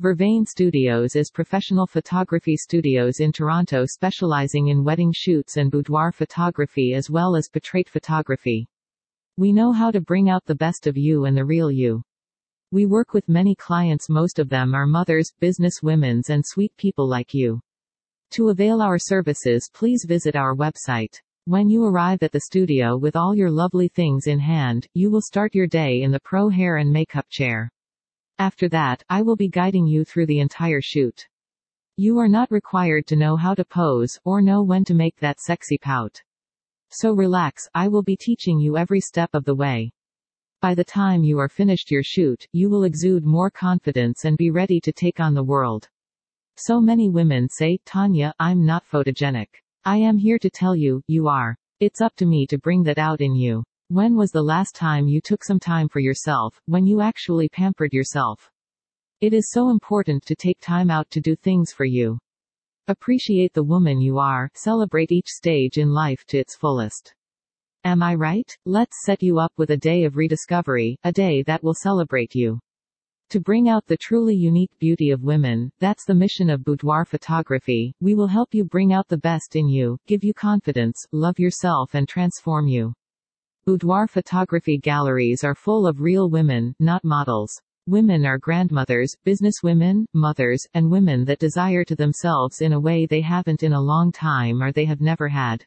Verveine Studios is professional photography studios in Toronto specializing in wedding shoots and boudoir photography as well as portrait photography. We know how to bring out the best of you and the real you. We work with many clients most of them are mothers, business women's and sweet people like you. To avail our services please visit our website. When you arrive at the studio with all your lovely things in hand, you will start your day in the pro hair and makeup chair. After that, I will be guiding you through the entire shoot. You are not required to know how to pose, or know when to make that sexy pout. So relax, I will be teaching you every step of the way. By the time you are finished your shoot, you will exude more confidence and be ready to take on the world. So many women say, Tanya, I'm not photogenic. I am here to tell you, you are. It's up to me to bring that out in you. When was the last time you took some time for yourself, when you actually pampered yourself? It is so important to take time out to do things for you. Appreciate the woman you are, celebrate each stage in life to its fullest. Am I right? Let's set you up with a day of rediscovery, a day that will celebrate you. To bring out the truly unique beauty of women, that's the mission of boudoir photography. We will help you bring out the best in you, give you confidence, love yourself and transform you. Boudoir photography galleries are full of real women, not models. Women are grandmothers, businesswomen, mothers, and women that desire to themselves in a way they haven't in a long time or they have never had.